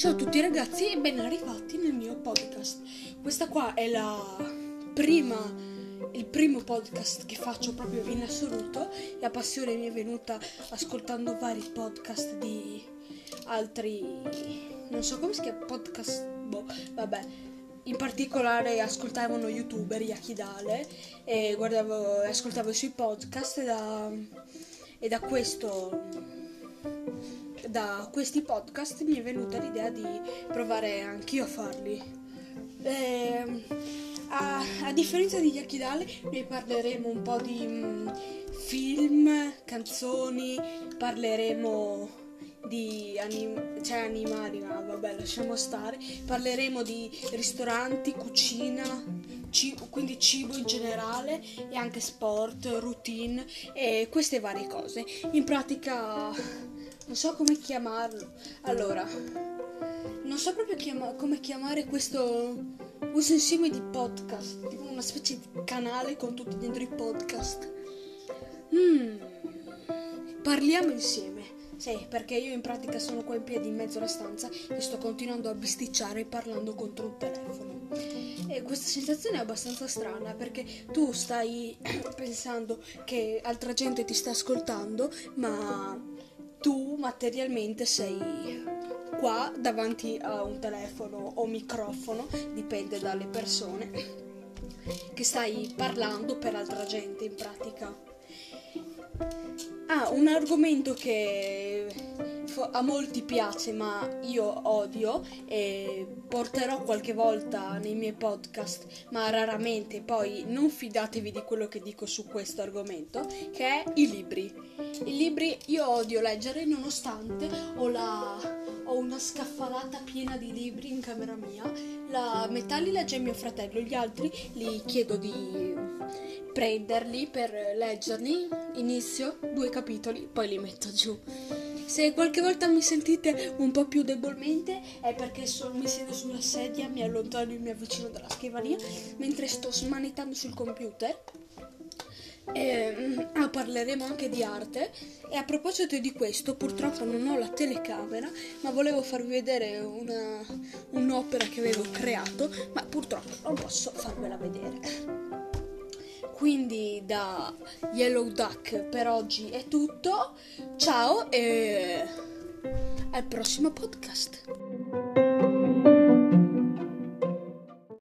Ciao a tutti ragazzi e ben arrivati nel mio podcast. Questa qua è prima, il primo podcast che faccio proprio in assoluto. La passione mi è venuta ascoltando vari podcast di altri, non so come si chiama, podcast, boh, vabbè. In particolare ascoltavo uno youtuber, Yakidale, e guardavo, ascoltavo i suoi podcast e da, e da questo da questi podcast mi è venuta l'idea di provare anch'io a farli. Eh, a, a, differenza di Yakidale, noi parleremo un po' di mm, film, canzoni, parleremo di anim- cioè animali, ma vabbè, lasciamo stare. Parleremo di ristoranti, cucina, cibo, quindi cibo in generale e anche sport, routine e queste varie cose. In pratica non so come chiamarlo. Allora, non so proprio chiama- come chiamare questo, questo insieme di podcast, tipo una specie di canale con tutti dentro i podcast. Mm. Parliamo insieme. Sì, perché io in pratica sono qua in piedi in mezzo alla stanza e sto continuando a bisticciare parlando contro un telefono. E questa sensazione è abbastanza strana perché tu stai pensando che altra gente ti sta ascoltando, ma materialmente sei qua davanti a un telefono o microfono, dipende dalle persone, che stai parlando per altra gente in pratica. Ah, un argomento che a molti piace ma io odio e porterò qualche volta nei miei podcast ma raramente. Poi non fidatevi di quello che dico su questo argomento che è i libri. I libri io odio leggere nonostante ho, la, ho una scaffalata piena di libri in camera mia. La metà li legge mio fratello gli altri li chiedo di prenderli per leggerli. Inizio due capitoli poi li metto giù se qualche volta mi sentite un po' più debolmente è perché so, mi siedo sulla sedia, mi allontano e mi avvicino dalla scrivania mentre sto smanettando sul computer. E, ah, parleremo anche di arte e a proposito di questo purtroppo non ho la telecamera ma volevo farvi vedere una, un'opera che avevo creato ma purtroppo non posso farvela vedere quindi da Yellow Duck per oggi è tutto. Ciao e al prossimo podcast.